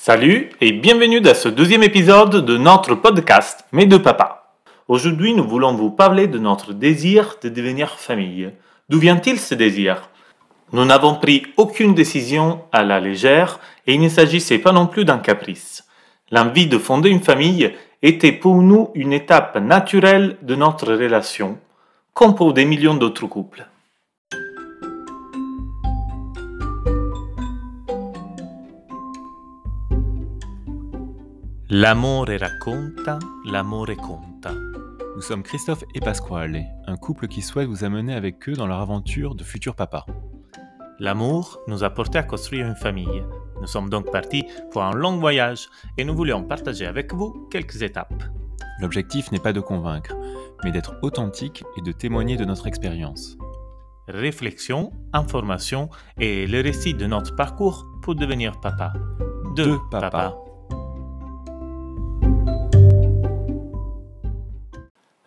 Salut et bienvenue dans ce deuxième épisode de notre podcast Mes deux papas. Aujourd'hui, nous voulons vous parler de notre désir de devenir famille. D'où vient-il ce désir? Nous n'avons pris aucune décision à la légère et il ne s'agissait pas non plus d'un caprice. L'envie de fonder une famille était pour nous une étape naturelle de notre relation, comme pour des millions d'autres couples. L'amore racconta, l'amore conta. Nous sommes Christophe et Pasquale, un couple qui souhaite vous amener avec eux dans leur aventure de futur papa. L'amour nous a porté à construire une famille. Nous sommes donc partis pour un long voyage et nous voulions partager avec vous quelques étapes. L'objectif n'est pas de convaincre, mais d'être authentique et de témoigner de notre expérience. Réflexion, information et le récit de notre parcours pour devenir papa. Deux papas.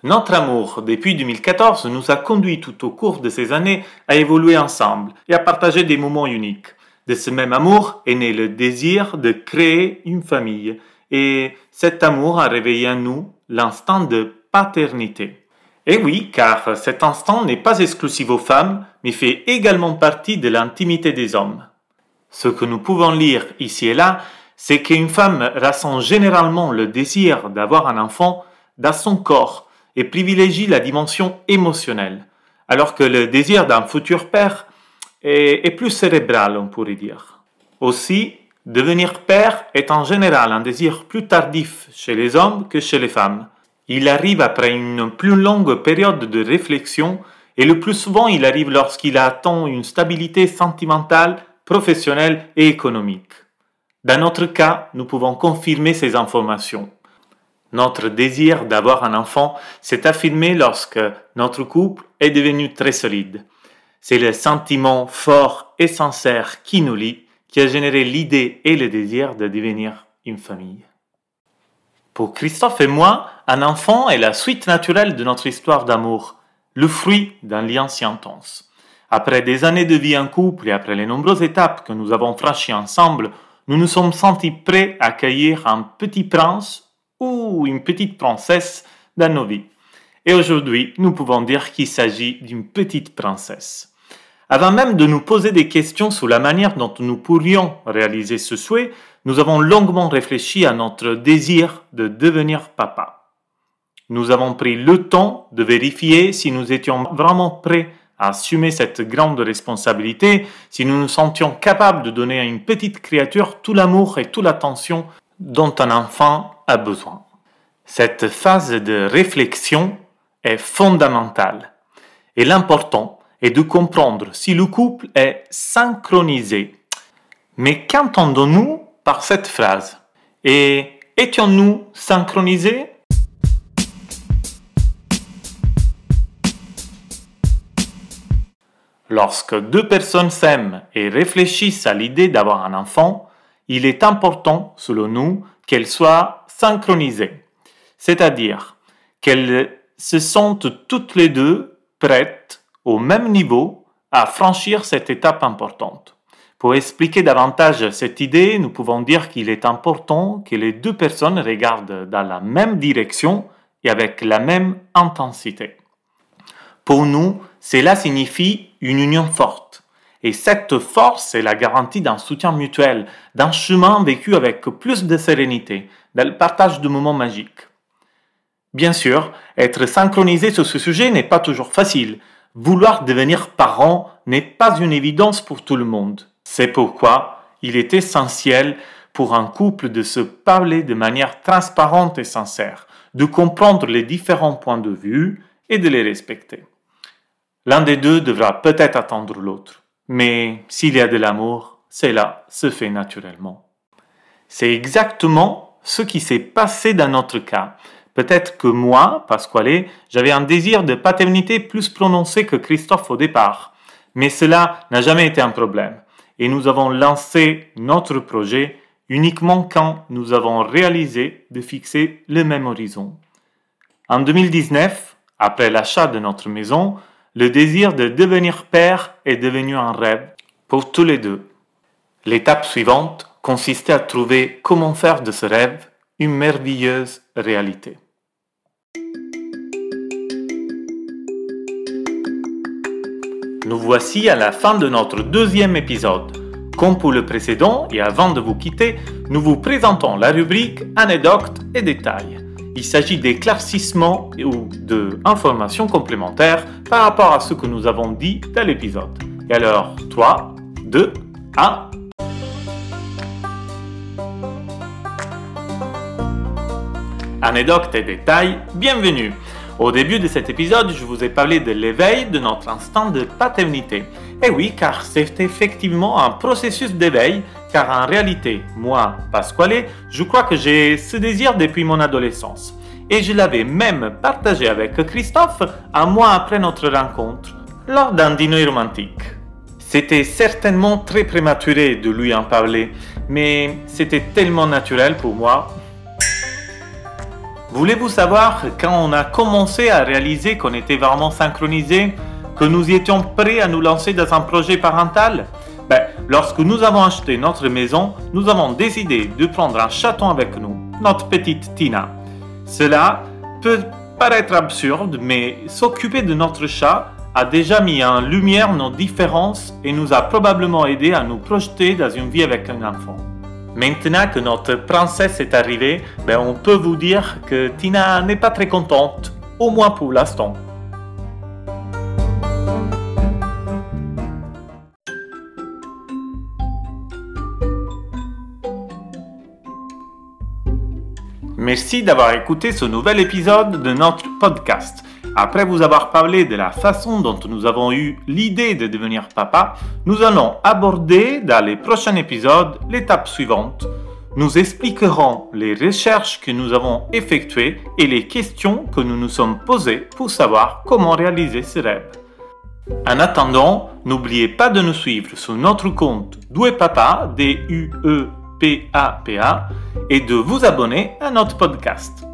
Notre amour depuis 2014 nous a conduit tout au cours de ces années à évoluer ensemble et à partager des moments uniques. De ce même amour est né le désir de créer une famille et cet amour a réveillé en nous l'instinct de paternité. Et oui, car cet instant n'est pas exclusif aux femmes, mais fait également partie de l'intimité des hommes. Ce que nous pouvons lire ici et là, c'est qu'une femme ressent généralement le désir d'avoir un enfant dans son corps, et privilégie la dimension émotionnelle, alors que le désir d'un futur père est, est, plus cérébral, on pourrait dire. Aussi, devenir père est en général un désir plus tardif chez les hommes que chez les femmes. Il arrive après une plus longue période de réflexion et le plus souvent il arrive lorsqu'il attend une stabilité sentimentale, professionnelle et économique. Dans notre cas, nous pouvons confirmer ces informations. Notre désir d'avoir un enfant s'est affirmé lorsque notre couple est devenu très solide. C'est le sentiment fort et sincère qui nous lie qui a généré l'idée et le désir de devenir une famille. Pour Christophe et moi, un enfant est la suite naturelle de notre histoire d'amour, le fruit d'un lien si intense. Après des années de vie en couple et après les nombreuses étapes que nous avons franchies ensemble, nous nous sommes sentis prêts à accueillir un petit prince ou une petite princesse dans nos vies. Et aujourd'hui, nous pouvons dire qu'il s'agit d'une petite princesse. Avant même de nous poser des questions sur la manière dont nous pourrions réaliser ce souhait, nous avons longuement réfléchi à notre désir de devenir papa. Nous avons pris le temps de vérifier si nous étions vraiment prêts à assumer cette grande responsabilité, si nous nous sentions capables de donner à une petite créature tout l'amour et toute l'attention dont un enfant a besoin. Cette phase de réflexion est fondamentale et l'important est de comprendre si le couple est synchronisé. Mais qu'entendons-nous par cette phrase? Et étions-nous synchronisés? Lorsque deux personnes s'aiment et réfléchissent à l'idée d'avoir un enfant, il est important, selon nous, qu'elles soient synchronisées, c'est-à-dire qu'elles se sentent toutes les deux prêtes au même niveau à franchir cette étape importante. Pour expliquer davantage cette idée, nous pouvons dire qu'il est important que les deux personnes regardent dans la même direction et avec la même intensité. Pour nous, cela signifie une union forte. Et cette force est la garantie d'un soutien mutuel, d'un chemin vécu avec plus de sérénité, d'un partage de moments magiques. Bien sûr, être synchronisé sur ce sujet n'est pas toujours facile. Vouloir devenir parent n'est pas une évidence pour tout le monde. C'est pourquoi il est essentiel pour un couple de se parler de manière transparente et sincère, de comprendre les différents points de vue et de les respecter. L'un des deux devra peut-être attendre l'autre, mais s'il y a de l'amour, cela se fait naturellement. C'est exactement ce qui s'est passé dans notre cas. Peut-être que moi, Pasquale, j'avais un désir de paternité plus prononcé que Christophe au départ, mais cela n'a jamais été un problème. Et nous avons lancé notre projet uniquement quand nous avons réalisé de fixer le même horizon. En 2019, après l'achat de notre maison, le désir de devenir père est devenu un rêve pour tous les deux. L'étape suivante consistait à trouver comment faire de ce rêve une merveilleuse réalité. Nous voici à la fin de notre deuxième épisode. Comme pour le précédent, et avant de vous quitter, nous vous présentons la rubrique Anecdotes et détails. Il s'agit d'éclaircissements ou d'informations complémentaires par rapport à ce que nous avons dit dans l'épisode. Et alors, 3, 2, 1. Anecdotes et détails, bienvenue. Au début de cet épisode, je vous ai parlé de l'éveil de notre instinct de paternité. Et oui, car c'est effectivement un processus d'éveil, car en réalité, moi, Pasquale, je crois que j'ai ce désir depuis mon adolescence. Et je l'avais même partagé avec Christophe un mois après notre rencontre, lors d'un dîner romantique. C'était certainement très prématuré de lui en parler, mais c'était tellement naturel pour moi Voulez-vous savoir quand on a commencé à réaliser qu'on était vraiment synchronisés, que nous étions prêts à nous lancer dans un projet parental? Ben, Lorsque nous avons acheté notre maison, nous avons décidé de prendre un chaton avec nous, notre petite Tina. Cela peut paraître absurde, mais s'occuper de notre chat a déjà mis en lumière nos différences et nous a probablement aidé à nous projeter dans une vie avec un enfant. Maintenant que notre princesse est arrivée, ben on peut vous dire que Tina n'est pas très contente, au moins pour l'instant. Merci d'avoir écouté ce nouvel épisode de notre podcast. Après vous avoir parlé de la façon dont nous avons eu l'idée de devenir papa, nous allons aborder dans les prochains épisodes l'étape suivante. Nous expliquerons les recherches que nous avons effectuées et les questions que nous nous sommes posées pour savoir comment réaliser ce rêve. En attendant, n'oubliez pas de nous suivre sur notre compte Doué Papa, Et de vous abonner à notre podcast.